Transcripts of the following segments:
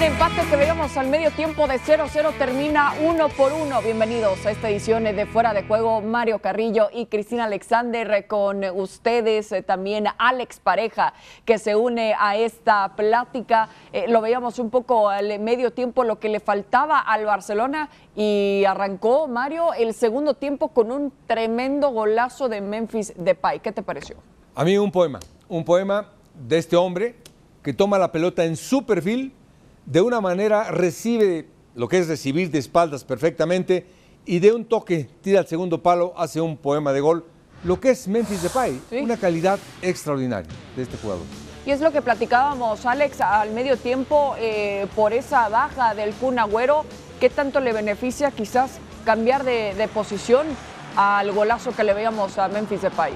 Un empate que veíamos al medio tiempo de 0-0 termina uno por uno. Bienvenidos a esta edición de Fuera de Juego. Mario Carrillo y Cristina Alexander con ustedes. Eh, también Alex Pareja que se une a esta plática. Eh, lo veíamos un poco al medio tiempo lo que le faltaba al Barcelona y arrancó Mario el segundo tiempo con un tremendo golazo de Memphis Depay. ¿Qué te pareció? A mí un poema, un poema de este hombre que toma la pelota en su perfil de una manera recibe lo que es recibir de espaldas perfectamente y de un toque tira al segundo palo, hace un poema de gol. Lo que es Memphis Depay, una calidad extraordinaria de este jugador. Y es lo que platicábamos, Alex, al medio tiempo eh, por esa baja del Kun Agüero. ¿Qué tanto le beneficia quizás cambiar de, de posición al golazo que le veíamos a Memphis Depay?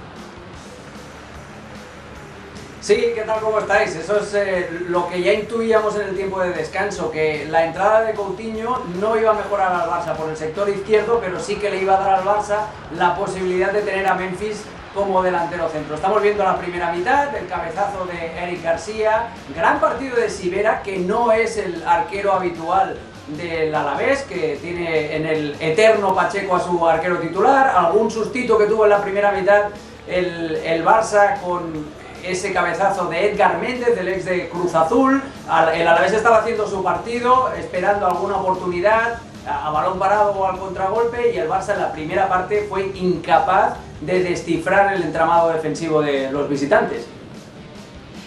Sí, ¿qué tal? ¿Cómo estáis? Eso es eh, lo que ya intuíamos en el tiempo de descanso, que la entrada de Coutinho no iba a mejorar al Barça por el sector izquierdo, pero sí que le iba a dar al Barça la posibilidad de tener a Memphis como delantero centro. Estamos viendo la primera mitad, el cabezazo de Eric García, gran partido de Sibera, que no es el arquero habitual del Alavés, que tiene en el eterno Pacheco a su arquero titular, algún sustito que tuvo en la primera mitad el, el Barça con ese cabezazo de Edgar Méndez, del ex de Cruz Azul. El Alavés estaba haciendo su partido, esperando alguna oportunidad, a, balón parado o al contragolpe, y el Barça en la primera parte fue incapaz de descifrar el entramado defensivo de los visitantes.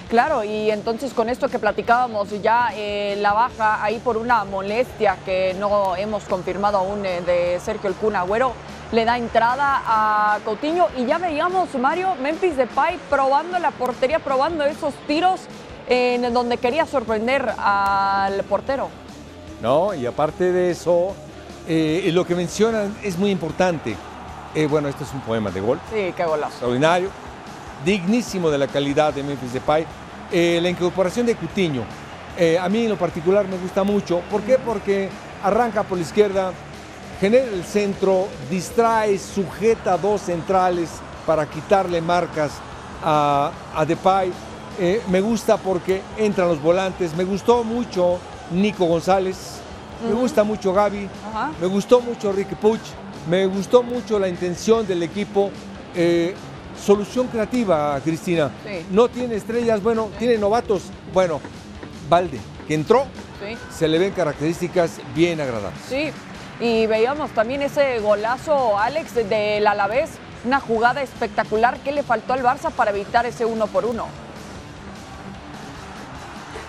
Claro, y entonces con esto que platicábamos ya eh, la baja ahí por una molestia que no hemos confirmado aún eh, de Sergio El Cuna Agüero, le da entrada a Coutinho y ya veíamos Mario Memphis Depay probando la portería, probando esos tiros en donde quería sorprender al portero. No, y aparte de eso, eh, lo que mencionan es muy importante. Eh, bueno, este es un poema de gol. Sí, qué golazo. Extraordinario, dignísimo de la calidad de Memphis Depay. Eh, la incorporación de Coutinho, a mí en lo particular me gusta mucho. ¿Por qué? Porque arranca por la izquierda, genera el centro, distrae, sujeta dos centrales para quitarle marcas a, Depay. Eh, me gusta porque entran los volantes. Me gustó mucho Nico González. Me gusta mucho Gaby. Me gustó mucho Ricky Puch. Me gustó mucho la intención del equipo. Eh, solución creativa, Cristina. No tiene estrellas, bueno, tiene novatos. Bueno, Valde, que entró, se le ven características bien agradables. Sí, y veíamos también ese golazo, Alex, del Alavés, una jugada espectacular que le faltó al Barça para evitar ese uno por uno.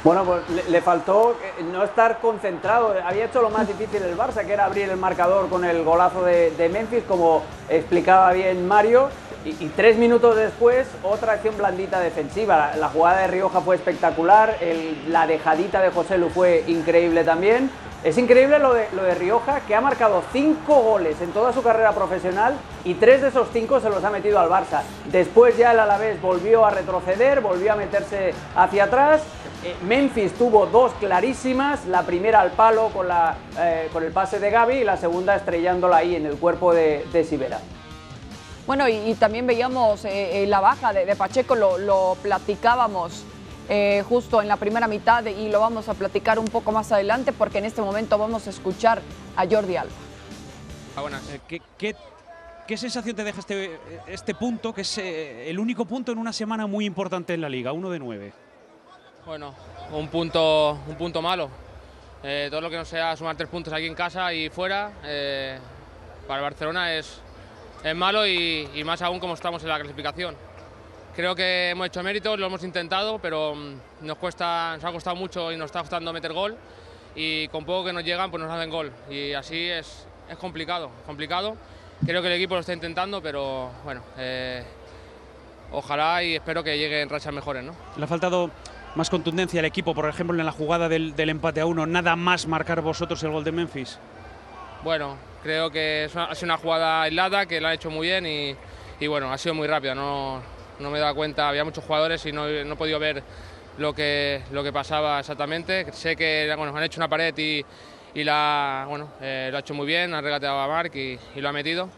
Bueno, pues le, faltó eh, no estar concentrado. Había hecho lo más difícil el Barça, que era abrir el marcador con el golazo de, Memphis, como explicaba bien Mario. Y, tres minutos después, otra acción blandita defensiva. La, jugada de Rioja fue espectacular, la dejadita de José Lu fue increíble también. Es increíble lo de, lo de Rioja, que ha marcado cinco goles en toda su carrera profesional y tres de esos cinco se los ha metido al Barça. Después ya el Alavés volvió a retroceder, volvió a meterse hacia atrás. Eh, Memphis tuvo dos clarísimas, la primera al palo con, la, eh, con el pase de Gaby y la segunda estrellándola ahí en el cuerpo de, de Sibera. Bueno, y, también veíamos eh, la baja de, Pacheco, lo, lo platicábamos. Eh, justo en la primera mitad y lo vamos a platicar un poco más adelante porque en este momento vamos a escuchar a Jordi Alba. Ah, eh, ¿qué, sensación te deja este, este punto, que es eh, el único punto en una semana muy importante en la liga, uno de nueve? Bueno, un punto, un punto malo. todo lo que no sea sumar tres puntos aquí en casa y fuera, para Barcelona es, es malo y, más aún como estamos en la clasificación. Creo que hemos hecho méritos, lo hemos intentado, pero mm, nos, cuesta, nos ha costado mucho y nos está costando meter gol y con poco que nos llegan pues nos hacen gol y así es, es complicado, complicado. Creo que el equipo lo está intentando, pero bueno, eh, ojalá y espero que lleguen rachas mejores. ¿no? Le ha faltado más contundencia al equipo, por ejemplo, en la jugada del, empate a uno, nada más marcar vosotros el gol de Memphis. Bueno, creo que ha sido una jugada aislada, que la ha hecho muy bien y, bueno, ha sido muy rápida, no, me he dado cuenta, había muchos jugadores y no, he podido ver lo que, lo que pasaba exactamente. Sé que bueno, han hecho una pared y, la, bueno, eh, lo ha hecho muy bien, ha regateado a Marc y, lo ha metido.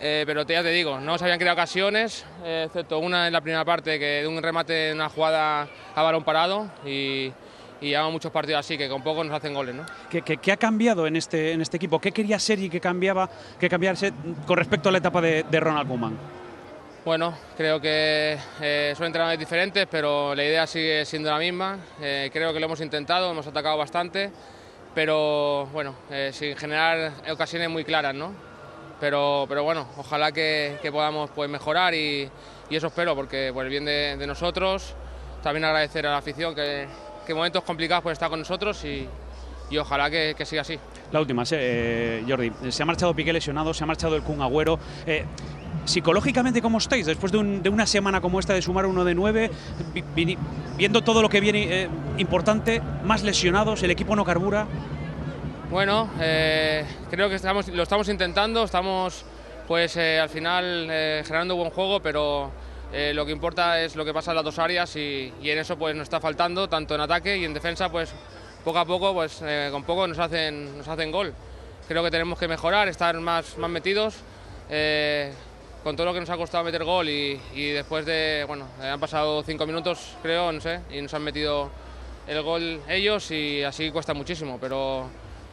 Eh, pero ya te digo, no se habían creado ocasiones, eh, excepto una en la primera parte, que de un remate en una jugada a balón parado y, y llevamos muchos partidos así, que con poco nos hacen goles. ¿no? ¿Qué, qué, qué ha cambiado en este, en este equipo? ¿Qué quería Sergi que cambiaba, que cambiarse con respecto a la etapa de, de Ronald Koeman? Bueno, creo que eh, son entrenadores diferentes, pero la idea sigue siendo la misma. Eh, creo que lo hemos intentado, hemos atacado bastante, pero bueno, eh, sin generar ocasiones muy claras, ¿no? Pero, pero bueno, ojalá que, que podamos pues, mejorar y, y, eso espero, porque por el bien de, de, nosotros, también agradecer a la afición que, que momentos complicados pues está con nosotros y, y ojalá que, que, siga así. La última, eh, Jordi, se ha marchado Piqué lesionado, se ha marchado el Kun Agüero. Eh, psicológicamente, ¿cómo estáis? Después de, un, de, una semana como esta de sumar uno de nueve, vi, viendo todo lo que viene eh, importante, más lesionados, el equipo no carbura. Bueno, eh, creo que estamos, lo estamos intentando, estamos pues eh, al final generando buen juego, pero lo que importa es lo que pasa en las dos áreas y, en eso pues nos está faltando, tanto en ataque y en defensa, pues poco a poco, pues con poco nos hacen, nos hacen gol. Creo que tenemos que mejorar, estar más, más metidos con todo lo que nos ha costado meter gol y, y, después de, bueno, han pasado cinco minutos creo, no sé, y nos han metido el gol ellos y así cuesta muchísimo, pero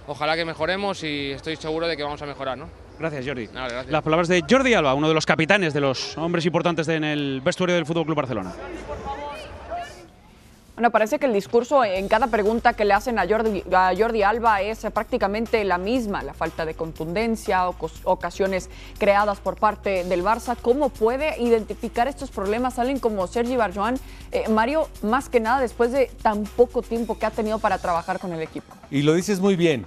ojalá que mejoremos y estoy seguro de que vamos a mejorar, ¿no? Gracias, Jordi. Vale, gracias. Las palabras de Jordi Alba, uno de los capitanes de los hombres importantes en el vestuario del Fútbol Club Barcelona. Bueno, parece que el discurso en cada pregunta que le hacen a Jordi, a Jordi Alba es prácticamente la misma, la falta de contundencia, ocasiones creadas por parte del Barça. ¿Cómo puede identificar estos problemas alguien como Sergi Barjuan? Eh, Mario, más que nada después de tan poco tiempo que ha tenido para trabajar con el equipo. Y lo dices muy bien.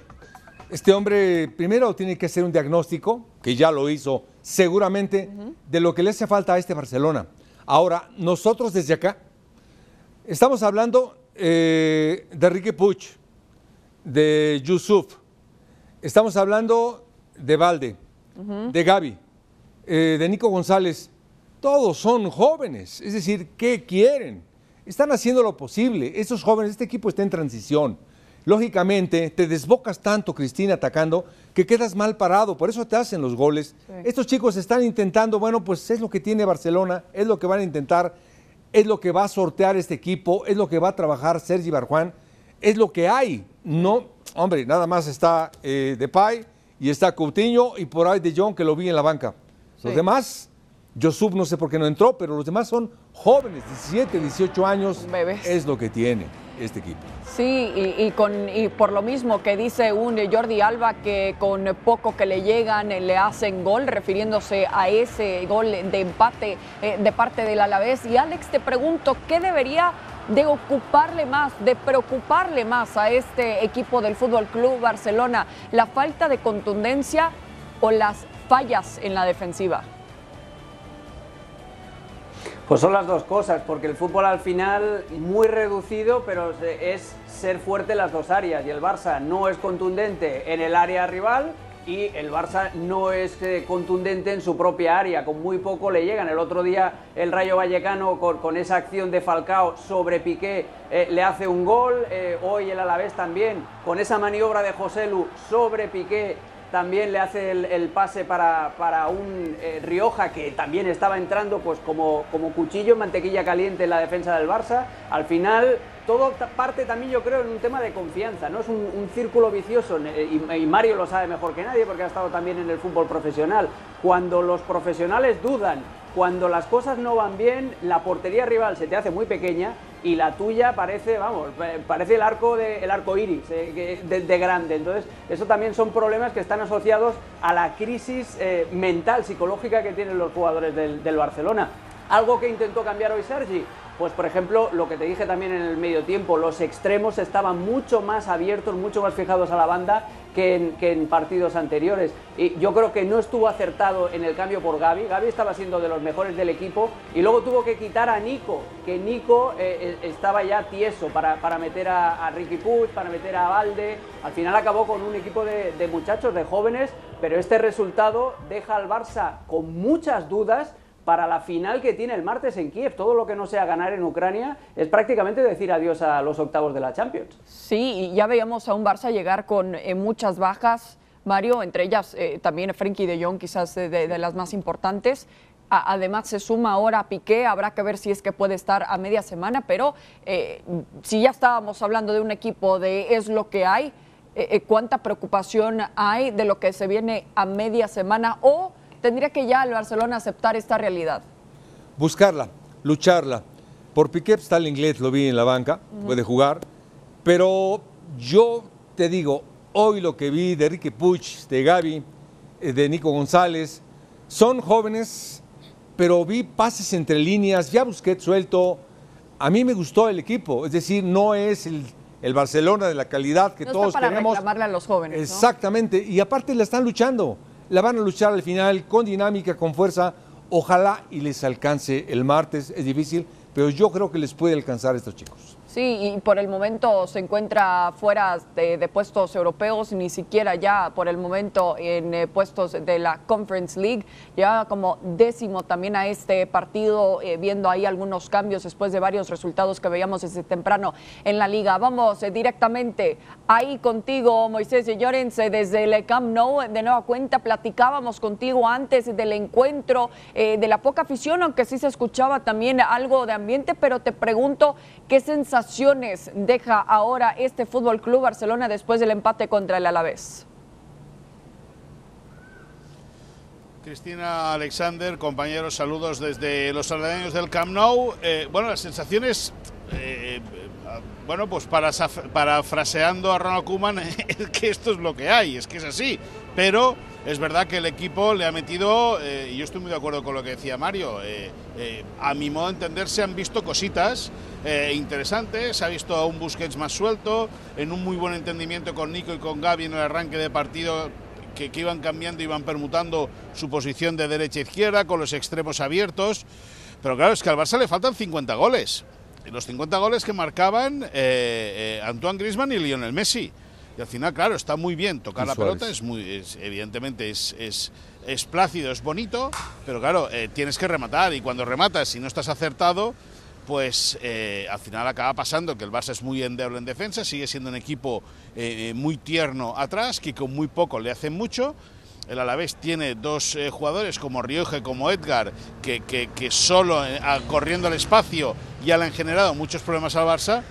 Este hombre primero tiene que hacer un diagnóstico, que ya lo hizo seguramente, uh -huh. de lo que le hace falta a este Barcelona. Ahora, nosotros desde acá, Estamos hablando eh, de Ricky Puig, de Yusuf, estamos hablando de Valde, uh -huh. de Gaby, eh, de Nico González. Todos son jóvenes, es decir, ¿qué quieren? Están haciendo lo posible. Estos jóvenes, este equipo está en transición. Lógicamente, te desbocas tanto, Cristina, atacando, que quedas mal parado. Por eso te hacen los goles. Sí. Estos chicos están intentando, bueno, pues es lo que tiene Barcelona, es lo que van a intentar es lo que va a sortear este equipo, es lo que va a trabajar Sergi Barjuan, es lo que hay. No, hombre, nada más está eh, Depay y está Coutinho y por ahí De Jong que lo vi en la banca. Sí. Los demás, Josub no sé por qué no entró, pero los demás son jóvenes, 17, 18 años. Bebés. Es lo que tiene este equipo. Sí, y, con, y por lo mismo que dice un Jordi Alba que con poco que le llegan le hacen gol, refiriéndose a ese gol de empate eh, de parte del Alavés. Y Alex, te pregunto, ¿qué debería de ocuparle más, de preocuparle más a este equipo del Fútbol Club Barcelona? ¿La falta de contundencia o las fallas en la defensiva? Pues son las dos cosas, porque el fútbol al final muy reducido, pero es ser fuerte en las dos áreas. Y el Barça no es contundente en el área rival y el Barça no es eh, contundente en su propia área, con muy poco le llegan. El otro día el Rayo Vallecano con, esa acción de Falcao sobre Piqué eh, le hace un gol, eh, hoy el Alavés también, con esa maniobra de José Lu sobre Piqué también le hace el, pase para, para un eh, Rioja que también estaba entrando pues como, como cuchillo en mantequilla caliente en la defensa del Barça. Al final todo parte también yo creo en un tema de confianza, ¿no? Es un, círculo vicioso y, y, Mario lo sabe mejor que nadie porque ha estado también en el fútbol profesional. Cuando los profesionales dudan, cuando las cosas no van bien, la portería rival se te hace muy pequeña y la tuya parece, vamos, parece el arco de, el iris eh, de, de, grande. Entonces, eso también son problemas que están asociados a la crisis eh, mental, psicológica que tienen los jugadores del, del Barcelona. Algo que intentó cambiar hoy Sergi, pues por ejemplo, lo que te dije también en el medio tiempo, los extremos estaban mucho más abiertos, mucho más fijados a la banda que en, partidos anteriores. Y yo creo que no estuvo acertado en el cambio por Gaby. Gaby estaba siendo de los mejores del equipo y luego tuvo que quitar a Nico, que Nico eh, estaba ya tieso para, para meter a, Ricky Puig, para meter a Valde. Al final acabó con un equipo de muchachos, de jóvenes, pero este resultado deja al Barça con muchas dudas para la final que tiene el martes en Kiev. Todo lo que no sea ganar en Ucrania es prácticamente decir adiós a los octavos de la Champions. Sí, y ya veíamos a un Barça llegar con eh, muchas bajas, Mario, entre ellas eh, también Frenkie de Jong, quizás de, de, las más importantes. además se suma ahora Piqué, habrá que ver si es que puede estar a media semana, pero eh, si ya estábamos hablando de un equipo de es lo que hay, eh, eh, ¿cuánta preocupación hay de lo que se viene a media semana o tendría que ya el Barcelona aceptar esta realidad? Buscarla, lucharla. Por Piqué está el inglés, lo vi en la banca, puede jugar, pero yo te digo, hoy lo que vi de Enrique Puig, de Gaby, de Nico González, son jóvenes pero vi pases entre líneas, ya busqué suelto. A mí me gustó el equipo, es decir, no es el, Barcelona de la calidad que todos para queremos. reclamarle a los jóvenes. Exactamente, y aparte la están luchando, la van a luchar al final con dinámica, con fuerza. Ojalá y les alcance el martes, es difícil, pero yo creo que les puede alcanzar a estos chicos. Sí, y por el momento se encuentra fuera de, puestos europeos, ni siquiera ya por el momento en eh, puestos de la Conference League. Ya como décimo también a este partido, eh, viendo ahí algunos cambios después de varios resultados que veíamos desde temprano en la liga. Vamos eh, directamente ahí contigo, Moisés Llorens, desde el Camp Nou. De nueva cuenta, platicábamos contigo antes del encuentro de la poca afición, aunque sí se escuchaba también algo de ambiente, pero te pregunto, ¿qué sensación deja ahora este Fútbol Club Barcelona después del empate contra el Alavés? Cristina Alexander, compañeros, saludos desde los aledaños del Camp Nou. Eh, bueno, las sensaciones, eh, bueno, pues para, parafraseando a Ronald Koeman, es que esto es lo que hay, es que es así. Pero es verdad que el equipo le ha metido, eh, y yo estoy muy de acuerdo con lo que decía Mario, eh, eh, a mi modo de entender se han visto cositas interesantes, se ha visto a un Busquets más suelto, en un muy buen entendimiento con Nico y con Gaby en el arranque de partido que, que iban cambiando, iban permutando su posición de derecha a izquierda con los extremos abiertos, pero claro, es que al Barça le faltan 50 goles, los 50 goles que marcaban Antoine Griezmann y Lionel Messi. Y al final, claro, está muy bien tocar la pelota, es muy, evidentemente es, es, plácido, es bonito, pero claro, eh, tienes que rematar y cuando rematas, si no estás acertado, pues eh, al final acaba pasando que el Barça es muy endeble en defensa, sigue siendo un equipo eh, muy tierno atrás, que con muy poco le hacen mucho. El Alavés tiene dos jugadores como Rioje, como Edgar, que, que, que solo corriendo al espacio ya le han generado muchos problemas al Barça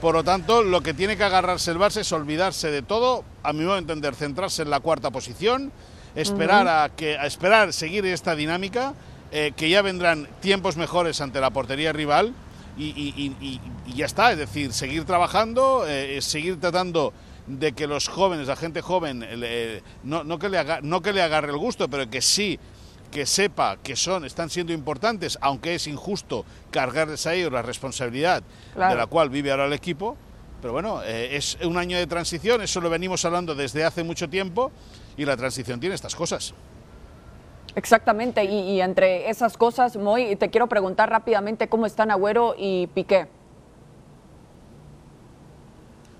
por lo tanto, lo que tiene que agarrarse el Barça es olvidarse de todo, a mi modo de entender, centrarse en la cuarta posición, esperar a que a esperar seguir esta dinámica, eh, que ya vendrán tiempos mejores ante la portería rival y, ya está, es decir, seguir trabajando, eh, seguir tratando de que los jóvenes, la gente joven, no, que le no que le agarre el gusto, pero que sí que sepa que son, están siendo importantes, aunque es injusto cargarles a ellos la responsabilidad de la cual vive ahora el equipo. Pero bueno, eh, es un año de transición, eso lo venimos hablando desde hace mucho tiempo y la transición tiene estas cosas. Exactamente, y, entre esas cosas, Moy, te quiero preguntar rápidamente cómo están Agüero y Piqué.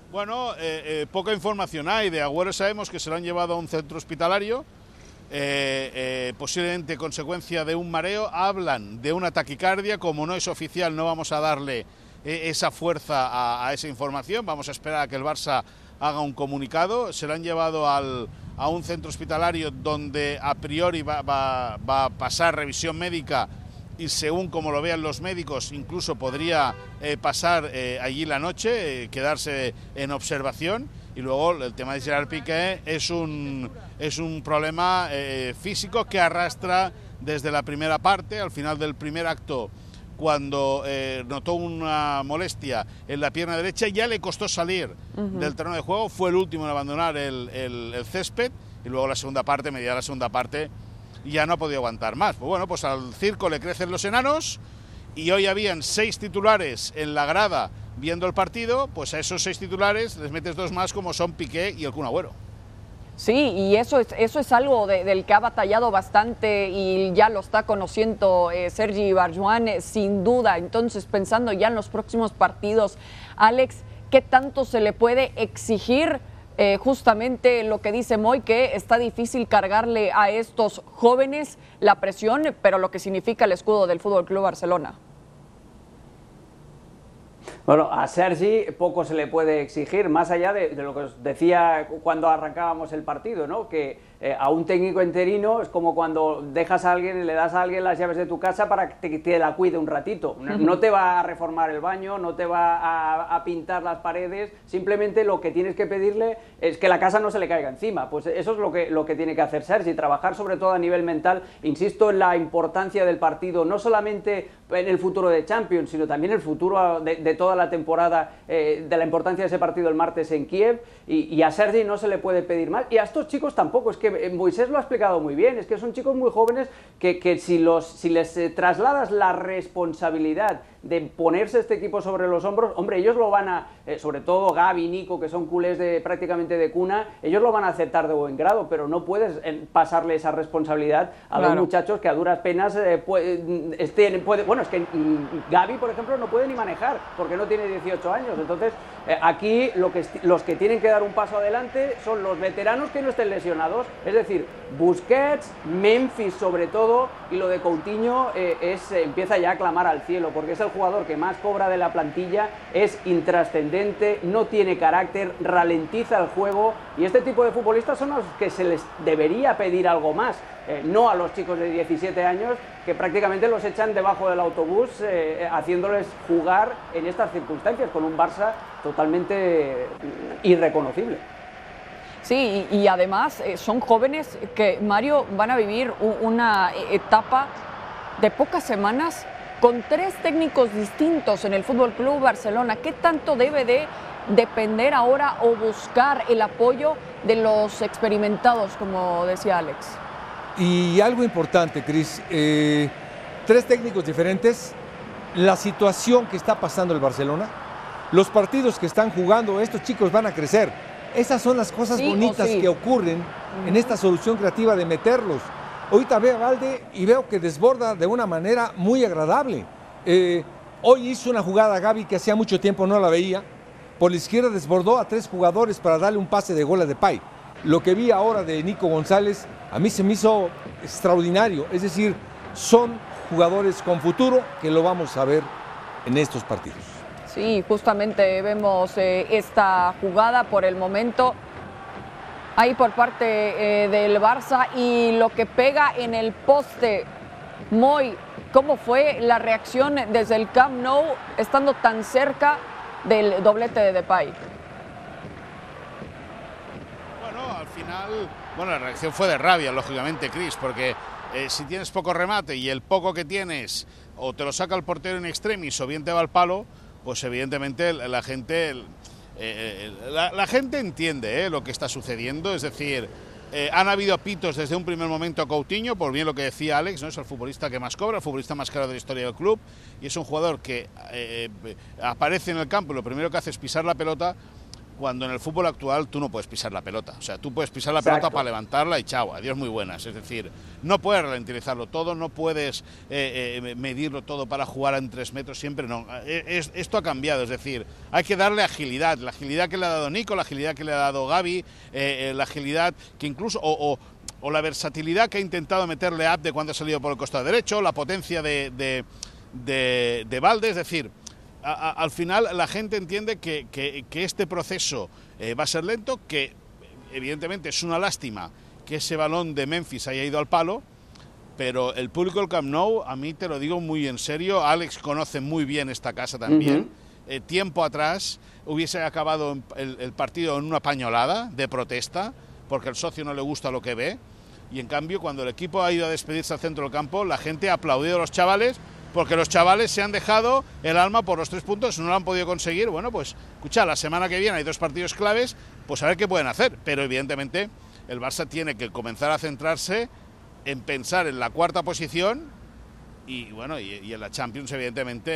Bueno, eh, eh, poca información hay. De Agüero sabemos que se lo han llevado a un centro hospitalario eh, eh, posiblemente consecuencia de un mareo, hablan de una taquicardia, como no es oficial no vamos a darle eh, esa fuerza a, esa información, vamos a esperar a que el Barça haga un comunicado, se lo han llevado a un centro hospitalario donde a priori va, a pasar revisión médica y según como lo vean los médicos incluso podría pasar allí la noche, quedarse en observación y luego el tema de Gerard Piqué es un, es un problema eh, físico que arrastra desde la primera parte, al final del primer acto, cuando eh, notó una molestia en la pierna derecha, ya le costó salir del terreno de juego, fue el último en abandonar el, el, césped y luego la segunda parte, media la segunda parte, ya no ha podido aguantar más. Pues bueno, pues al circo le crecen los enanos y hoy habían seis titulares en la grada viendo el partido, pues a esos seis titulares les metes dos más como son Piqué y el Kun. Sí, y eso es, eso es algo del que ha batallado bastante y ya lo está conociendo eh, Sergi Barjuan, eh, sin duda. Entonces, pensando ya en los próximos partidos, Alex, ¿qué tanto se le puede exigir? Eh, justamente lo que dice Moy, que está difícil cargarle a estos jóvenes la presión, pero lo que significa el escudo del Fútbol Club Barcelona. Bueno, a Sergi poco se le puede exigir, más allá de, lo que os decía cuando arrancábamos el partido, ¿no? que eh, a un técnico interino es como cuando dejas a alguien y le das a alguien las llaves de tu casa para que te, la cuide un ratito. No, te va a reformar el baño, no te va a, pintar las paredes, simplemente lo que tienes que pedirle es que la casa no se le caiga encima. Pues eso es lo que, lo que tiene que hacer Sergi, trabajar sobre todo a nivel mental. Insisto en la importancia del partido, no solamente en el futuro de Champions, sino también el futuro de, toda la temporada, eh, de la importancia de ese partido el martes en Kiev. Y, y a Sergi no se le puede pedir más. Y a estos chicos tampoco, es que eh, Moisés lo ha explicado muy bien, es que son chicos muy jóvenes que, que si, los, si les eh, trasladas la responsabilidad de ponerse este equipo sobre los hombros, hombre, ellos lo van a, eh, sobre todo Gaby, Nico, que son culés de, prácticamente de cuna, ellos lo van a aceptar de buen grado, pero no puedes pasarle esa responsabilidad a los muchachos que a duras penas estén, puede, bueno, es que mm, Gaby, por ejemplo, no puede ni manejar porque no tiene 18 años, entonces aquí lo que, los que tienen que dar un paso adelante son los veteranos que no estén lesionados es decir, Busquets, Memphis sobre todo, y lo de Coutinho eh, es, eh, empieza ya a clamar al cielo, porque es el jugador que más cobra de la plantilla, es intrascendente, no tiene carácter, ralentiza el juego, y este tipo de futbolistas son los que se les debería pedir algo más. Eh, no a los chicos de 17 años que prácticamente los echan debajo del autobús haciéndoles jugar en estas circunstancias con un Barça totalmente irreconocible. Sí, y, además eh, son jóvenes que, Mario, van a vivir una etapa de pocas semanas con tres técnicos distintos en el Fútbol Club Barcelona. ¿Qué tanto debe de depender ahora o buscar el apoyo de los experimentados, como decía Alex? Y algo importante, Cris, eh, tres técnicos diferentes, la situación que está pasando el Barcelona, los partidos que están jugando, estos chicos van a crecer esas son las cosas bonitas que ocurren en esta solución creativa de meterlos. Ahorita veo a Valde y veo que desborda de una manera muy agradable. Eh, hoy hizo una jugada Gaby que hacía mucho tiempo no la veía. Por la izquierda desbordó a tres jugadores para darle un pase de gol a Depay. Lo que vi ahora de Nico González a mí se me hizo extraordinario. Es decir, son jugadores con futuro que lo vamos a ver en estos partidos. Sí, justamente vemos eh, esta jugada por el momento ahí por parte eh, del Barça y lo que pega en el poste. Moy, ¿cómo fue la reacción desde el Camp Nou estando tan cerca del doblete de Depay? Bueno, al final, bueno, la reacción fue de rabia, lógicamente, Chris, porque eh, si tienes poco remate y el poco que tienes o te lo saca el portero en extremis o bien te va al palo, pues evidentemente la gente, eh, eh, la, gente entiende eh, lo que está sucediendo, es decir, han habido pitos desde un primer momento a Coutinho, por bien lo que decía Alex, ¿no? es el futbolista que más cobra, el futbolista más caro de la historia del club, y es un jugador que aparece en el campo y lo primero que hace es pisar la pelota, cuando en el fútbol actual tú no puedes pisar la pelota. O sea, tú puedes pisar la pelota para levantarla y chao, adiós muy buenas. Es decir, no puedes ralentizarlo todo, no puedes eh, eh, medirlo todo para jugar en tres metros siempre, no. Eh, esto ha cambiado, es decir, hay que darle agilidad, la agilidad que le ha dado Nico, la agilidad que le ha dado Gaby, la agilidad que incluso... O, la versatilidad que ha intentado meterle a Abde cuando ha salido por el costado derecho, la potencia de, de, de, de Valde, es decir, al final la gente entiende que, este proceso eh, va a ser lento, que evidentemente es una lástima que ese balón de Memphis haya ido al palo, pero el público del Camp Nou, a mí te lo digo muy en serio, Alex conoce muy bien esta casa también. Eh, tiempo atrás hubiese acabado el, partido en una pañolada de protesta, porque el socio no le gusta lo que ve, y en cambio cuando el equipo ha ido a despedirse al centro del campo, la gente ha aplaudido a los chavales porque los chavales se han dejado el alma por los tres puntos, no lo han podido conseguir. Bueno, pues escucha, la semana que viene hay dos partidos claves, pues a ver qué pueden hacer. Pero evidentemente el Barça tiene que comenzar a centrarse en pensar en la cuarta posición y bueno, y, en la Champions evidentemente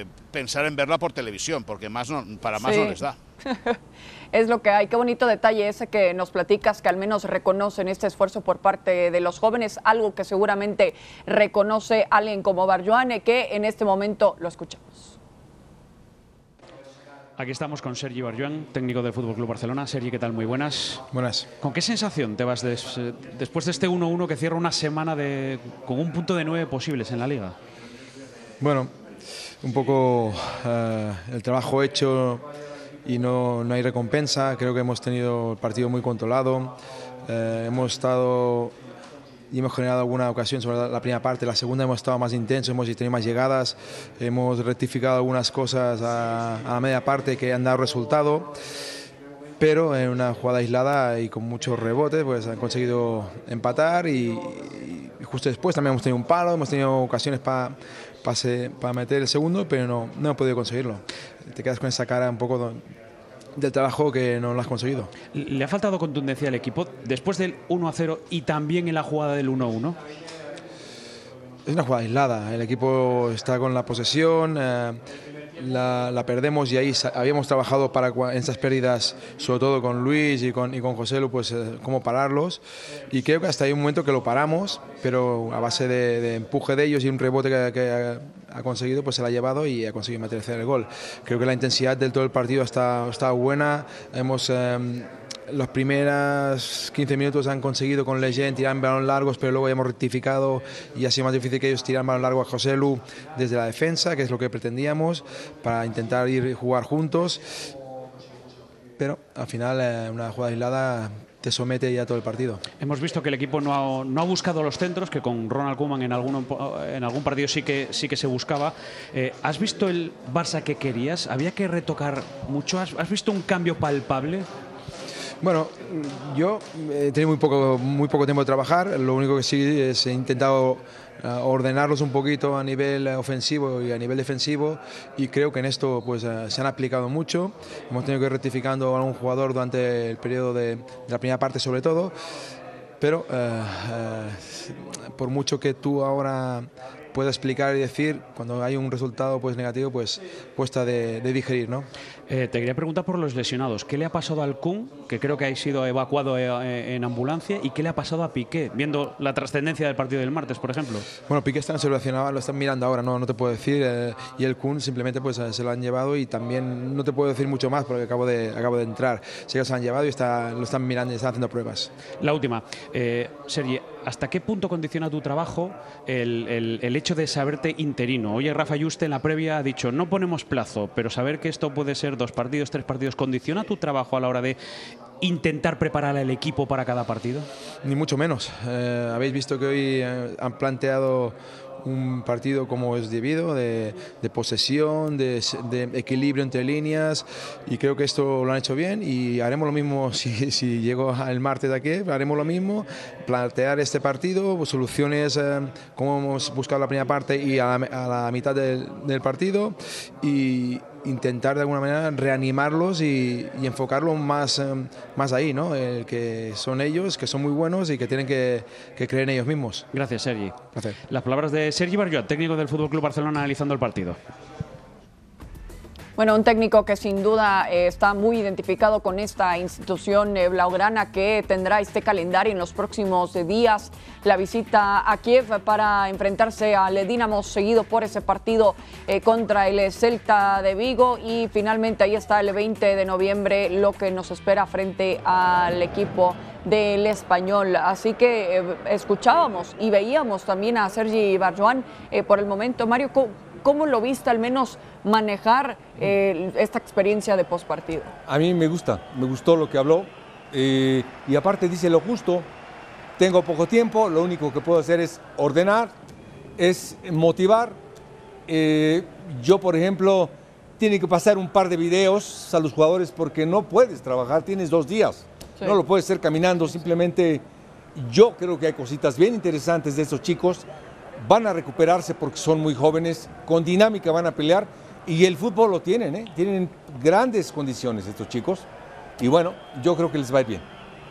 eh, pensar en verla por televisión, porque más no, para más no les da. es lo que hay. Qué bonito detalle ese que nos platicas, que al menos reconocen este esfuerzo por parte de los jóvenes, algo que seguramente reconoce alguien como Barjuane, que en este momento lo escuchamos. Aquí estamos con Sergi Barjuan, técnico del Fútbol Club Barcelona. Sergi, ¿qué tal? Muy buenas. Buenas. ¿Con qué sensación te vas después de este 1-1 que cierra una semana de, con un punto de nueve posibles en la liga? Bueno, un poco eh, el trabajo hecho y no, no, hay recompensa. Creo que hemos tenido el partido muy controlado. Eh, hemos estado y hemos generado alguna ocasión sobre la, primera parte. La segunda hemos estado más intensos, hemos tenido más llegadas, hemos rectificado algunas cosas a, a la media parte que han dado resultado. Pero en una jugada aislada y con muchos rebotes, pues han conseguido empatar y justo después también hemos tenido un palo, hemos tenido ocasiones para para meter el segundo, pero no, no he podido conseguirlo. Te quedas con esa cara un poco del trabajo que no lo has conseguido. ¿Le ha faltado contundencia al equipo después del 1 a 0 y también en la jugada del 1 a 1? Es una jugada aislada. El equipo está con la posesión. Eh, la, la, perdemos y ahí habíamos trabajado para esas pérdidas, sobre todo con Luis y con, y con José Lu, pues eh, cómo pararlos. Y creo que hasta hay un momento que lo paramos, pero a base de, de empuje de ellos y un rebote que, que ha, ha, conseguido, pues se la ha llevado y ha conseguido meter el gol. Creo que la intensidad del todo el partido está, está buena. Hemos. Eh, los primeros 15 minutos han conseguido con Legend tirar balón largos, pero luego ya hemos rectificado y ha sido más difícil que ellos tirar balón largo a José Lu desde la defensa, que es lo que pretendíamos, para intentar ir jugar juntos. Pero al final, eh, una jugada aislada te somete ya todo el partido. Hemos visto que el equipo no ha, no ha buscado los centros, que con Ronald Koeman en, algún, en algún partido sí que, sí que se buscaba. Eh, ¿Has visto el Barça que querías? ¿Había que retocar mucho? ¿Has, has visto un cambio palpable? Bueno, yo he tenido muy poco, muy poco tiempo de trabajar, lo único que sí es he intentado uh, ordenarlos un poquito a nivel ofensivo y a nivel defensivo. Y creo que en esto pues uh, se han aplicado mucho, hemos tenido que ir rectificando a algún jugador durante el periodo de, la primera parte sobre todo, pero por mucho que tú ahora pueda explicar y decir, cuando hay un resultado pues negativo, pues cuesta de, de digerir, ¿no? Eh, te quería preguntar por los lesionados. ¿Qué le ha pasado al Kun, que creo que ha sido evacuado eh, en ambulancia, y qué le ha pasado a Piqué, viendo la trascendencia del partido del martes, por ejemplo? Bueno, Piqué está en observación, lo están mirando ahora, no, no te puedo decir, eh, y el Kun simplemente pues se lo han llevado y también no te puedo decir mucho más porque acabo de, acabo de entrar. Sé que se lo han llevado y está, lo están mirando y están haciendo pruebas. La última, eh, Sergi, ¿hasta qué punto condiciona tu trabajo el, el, el hecho de saberte interino? Oye, Rafa Juste en la previa ha dicho, no ponemos plazo, pero saber que esto puede ser dos partidos, tres partidos, ¿condiciona tu trabajo a la hora de intentar preparar al equipo para cada partido? Ni mucho menos. Eh, Habéis visto que hoy eh, han planteado un partido como es debido, de, de posesión, de, de, equilibrio entre líneas y creo que esto lo han hecho bien y haremos lo mismo si, si llego el martes de aquí, haremos lo mismo, plantear este partido, soluciones eh, como hemos buscado la primera parte y a la, a la mitad del, del partido y, intentar de alguna manera reanimarlos y, y enfocarlo más, eh, más ahí, ¿no? El que son ellos, que son muy buenos y que tienen que, que creer en ellos mismos. Gracias, Sergi. Gracias. Las palabras de Sergi Barjuat, técnico del Fútbol Club Barcelona, analizando el partido. Bueno, un técnico que sin duda eh, está muy identificado con esta institución eh, blaugrana que tendrá este calendario en los próximos eh, días. La visita a Kiev para enfrentarse al Dinamo, seguido por ese partido contra el Celta de Vigo. Y finalmente ahí está el 20 de noviembre lo que nos espera frente al equipo del español. Así que escuchábamos y veíamos también a Sergi Barjuan por el momento. Mario, ¿cómo, ¿cómo, lo viste al menos manejar eh, esta experiencia de postpartido? A mí me gusta, me gustó lo que habló eh, y aparte dice lo justo. Tengo poco tiempo, lo único que puedo hacer es ordenar, es motivar. Eh, yo, por ejemplo, tiene que pasar un par de videos a los jugadores porque no puedes trabajar, tienes dos días. Sí. No lo puedes hacer caminando, simplemente yo creo que hay cositas bien interesantes de estos chicos. Van a recuperarse porque son muy jóvenes, con dinámica van a pelear y el fútbol lo tienen, ¿eh? tienen grandes condiciones estos chicos. Y bueno, yo creo que les va a ir bien.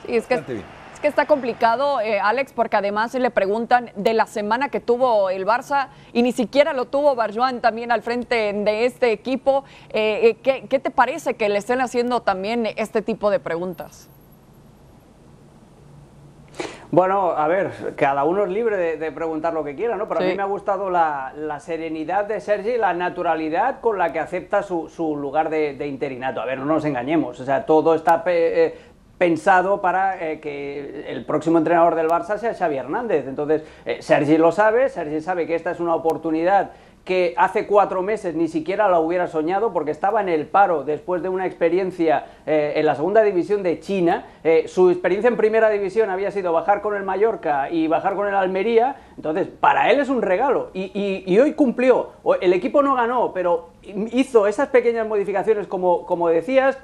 Sí, es que, bien. Es que está complicado, eh, Alex, porque además se le preguntan de la semana que tuvo el Barça y ni siquiera lo tuvo Barjuan también al frente de este equipo. Eh, ¿qué, ¿Qué te parece que le estén haciendo también este tipo de preguntas? Bueno, a ver, cada uno es libre de, de preguntar lo que quiera, ¿no? Pero sí. a mí me ha gustado la, la, serenidad de Sergi, la naturalidad con la que acepta su, su lugar de, de, interinato. A ver, no nos engañemos, o sea, todo está pe eh, pensado para eh, que el próximo entrenador del Barça sea Xavi Hernández. Entonces, eh, Sergi lo sabe, Sergi sabe que esta es una oportunidad que hace cuatro meses ni siquiera la hubiera soñado porque estaba en el paro después de una experiencia eh, en la segunda división de China. Eh, su experiencia en primera división había sido bajar con el Mallorca y bajar con el Almería. Entonces, para él es un regalo y, hoy cumplió. El equipo no ganó, pero hizo esas pequeñas modificaciones como decías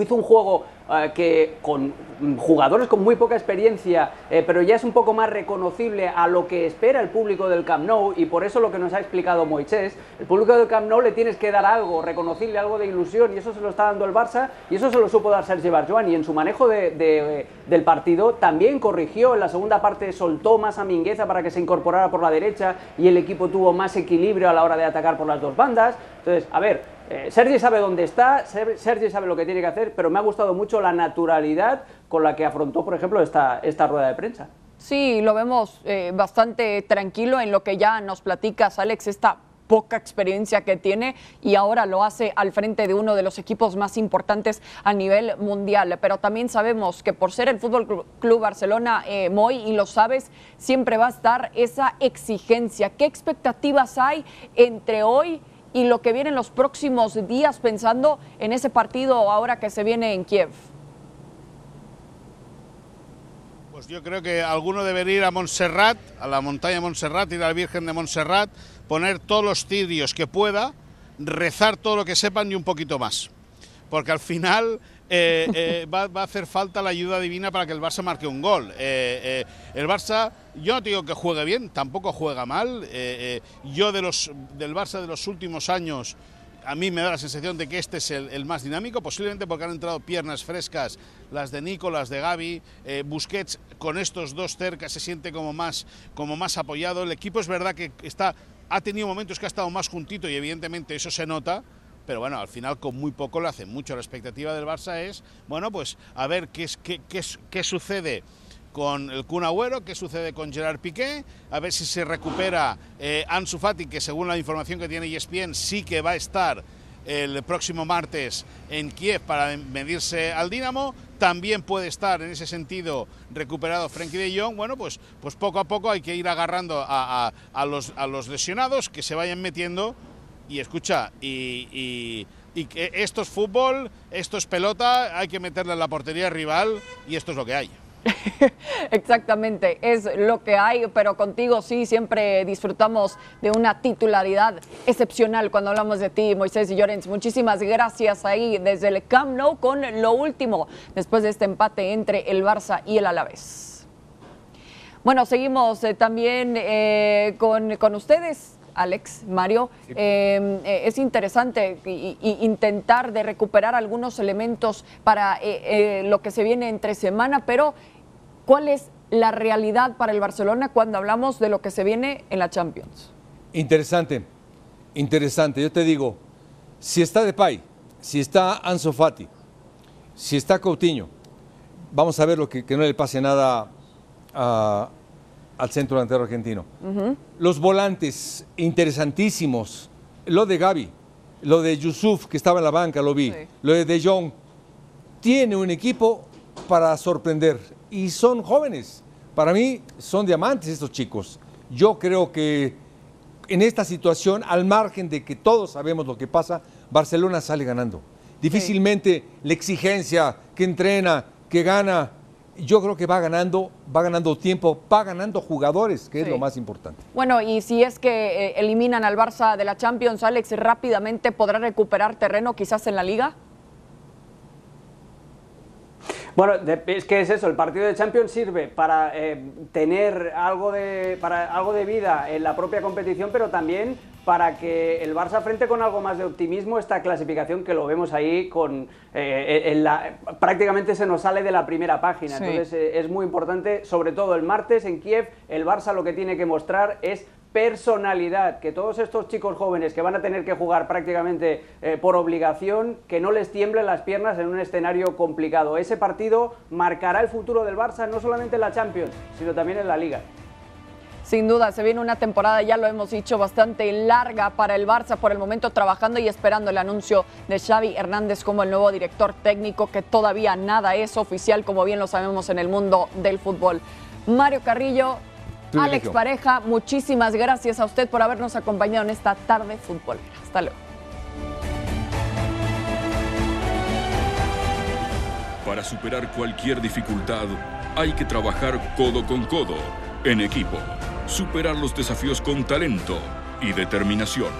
hizo un juego eh, que con jugadores con muy poca experiencia, eh, pero ya es un poco más reconocible a lo que espera el público del Camp Nou y por eso lo que nos ha explicado Moisés, el público del Camp Nou le tienes que dar algo, reconocible algo de ilusión y eso se lo está dando el Barça y eso se lo supo dar Sergi Barjuan y en su manejo de, del partido también corrigió, en la segunda parte soltó más a Mingueza para que se incorporara por la derecha y el equipo tuvo más equilibrio a la hora de atacar por las dos bandas. Entonces, a ver, eh, Sergi sabe dónde está, Sergi sabe lo que tiene que hacer, pero me ha gustado mucho la naturalidad con la que afrontó, por ejemplo, esta, esta rueda de prensa. Sí, lo vemos eh, bastante tranquilo en lo que ya nos platicas, Alex, esta poca experiencia que tiene y ahora lo hace al frente de uno de los equipos más importantes a nivel mundial. Pero también sabemos que por ser el Fútbol Club Barcelona, eh, Moy, y lo sabes, siempre va a estar esa exigencia. ¿Qué expectativas hay entre hoy y lo que viene en los próximos días pensando en ese partido ahora que se viene en Kiev? Pues yo creo que alguno debería ir a Montserrat, a la montaña de Montserrat, ir a la Virgen de Montserrat, poner todos los cirios que pueda, rezar todo lo que sepan y un poquito más. Porque al final eh, eh, va, a hacer falta la ayuda divina para que el Barça marque un gol. Eh, el Barça, yo no digo que juegue bien, tampoco juega mal. yo de los, del Barça de los últimos años, a mí me da la sensación de que este es el, más dinámico, posiblemente porque han entrado piernas frescas, las de Nico, las de Gaby. Busquets con estos dos cerca se siente como más, como más apoyado. El equipo es verdad que está, ha tenido momentos que ha estado más juntito y evidentemente eso se nota pero bueno, al final con muy poco le hace mucho. La expectativa del Barça es, bueno, pues a ver qué, es, qué, qué, qué sucede con el Kun Agüero, qué sucede con Gerard Piqué, a ver si se recupera eh, Ansu Fati, que según la información que tiene ESPN sí que va a estar el próximo martes en Kiev para medirse al Dinamo. También puede estar en ese sentido recuperado Frenkie de Jong. Bueno, pues, pues poco a poco hay que ir agarrando a, a, los, a los lesionados que se vayan metiendo y escucha, y, y, que esto es fútbol, esto es pelota, hay que meterle en la portería rival y esto es lo que hay. Exactamente, es lo que hay, pero contigo sí, siempre disfrutamos de una titularidad excepcional cuando hablamos de ti, Moisés y Llorens. Muchísimas gracias ahí desde el Camp Nou con lo último después de este empate entre el Barça y el Alavés. Bueno, seguimos eh, también eh, con, con ustedes. Alex, Mario, em, eh, es interesante intentar de recuperar algunos elementos para eh, eh, lo que se viene entre semana, pero ¿cuál es la realidad para el Barcelona cuando hablamos de lo que se viene en la Champions? Interesante, interesante. Yo te digo, si está Depay, si está Ansu Fati, si está Coutinho, vamos a ver lo que, que no le pase nada a al centro delantero argentino. Los volantes interesantísimos. Lo de Gaby, lo de Yusuf, que estaba en la banca, lo vi. Lo de De Jong. Tiene un equipo para sorprender. Y son jóvenes. Para mí son diamantes estos chicos. Yo creo que en esta situación, al margen de que todos sabemos lo que pasa, Barcelona sale ganando. Difícilmente la exigencia que entrena, que gana, yo creo que va ganando, va ganando tiempo, va ganando jugadores, que es lo más importante. Bueno, y si es que eh, eliminan al Barça de la Champions, Alex rápidamente podrá recuperar terreno quizás en la liga. Bueno, es que es eso, el partido de Champions sirve para eh, tener algo de, para algo de vida en la propia competición, pero también para que el Barça frente con algo más de optimismo esta clasificación que lo vemos ahí con eh, en la, prácticamente se nos sale de la primera página. Entonces eh, es muy importante, sobre todo el martes en Kiev, el Barça lo que tiene que mostrar es personalidad, que todos estos chicos jóvenes que van a tener que jugar prácticamente eh, por obligación, que no les tiemblen las piernas en un escenario complicado. Ese partido marcará el futuro del Barça no solamente en la Champions, sino también en la Liga. Sin duda, se viene una temporada, ya lo hemos dicho, bastante larga para el Barça por el momento trabajando y esperando el anuncio de Xavi Hernández como el nuevo director técnico, que todavía nada es oficial, como bien lo sabemos en el mundo del fútbol. Mario Carrillo, Alex Pareja, muchísimas gracias a usted por habernos acompañado en esta tarde fútbol. Hasta luego. Para superar cualquier dificultad, hay que trabajar codo con codo, en equipo. Superar los desafíos con talento y determinación.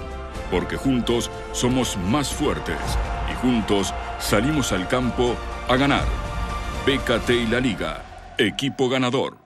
Porque juntos somos más fuertes y juntos salimos al campo a ganar. BKT y la Liga, equipo ganador.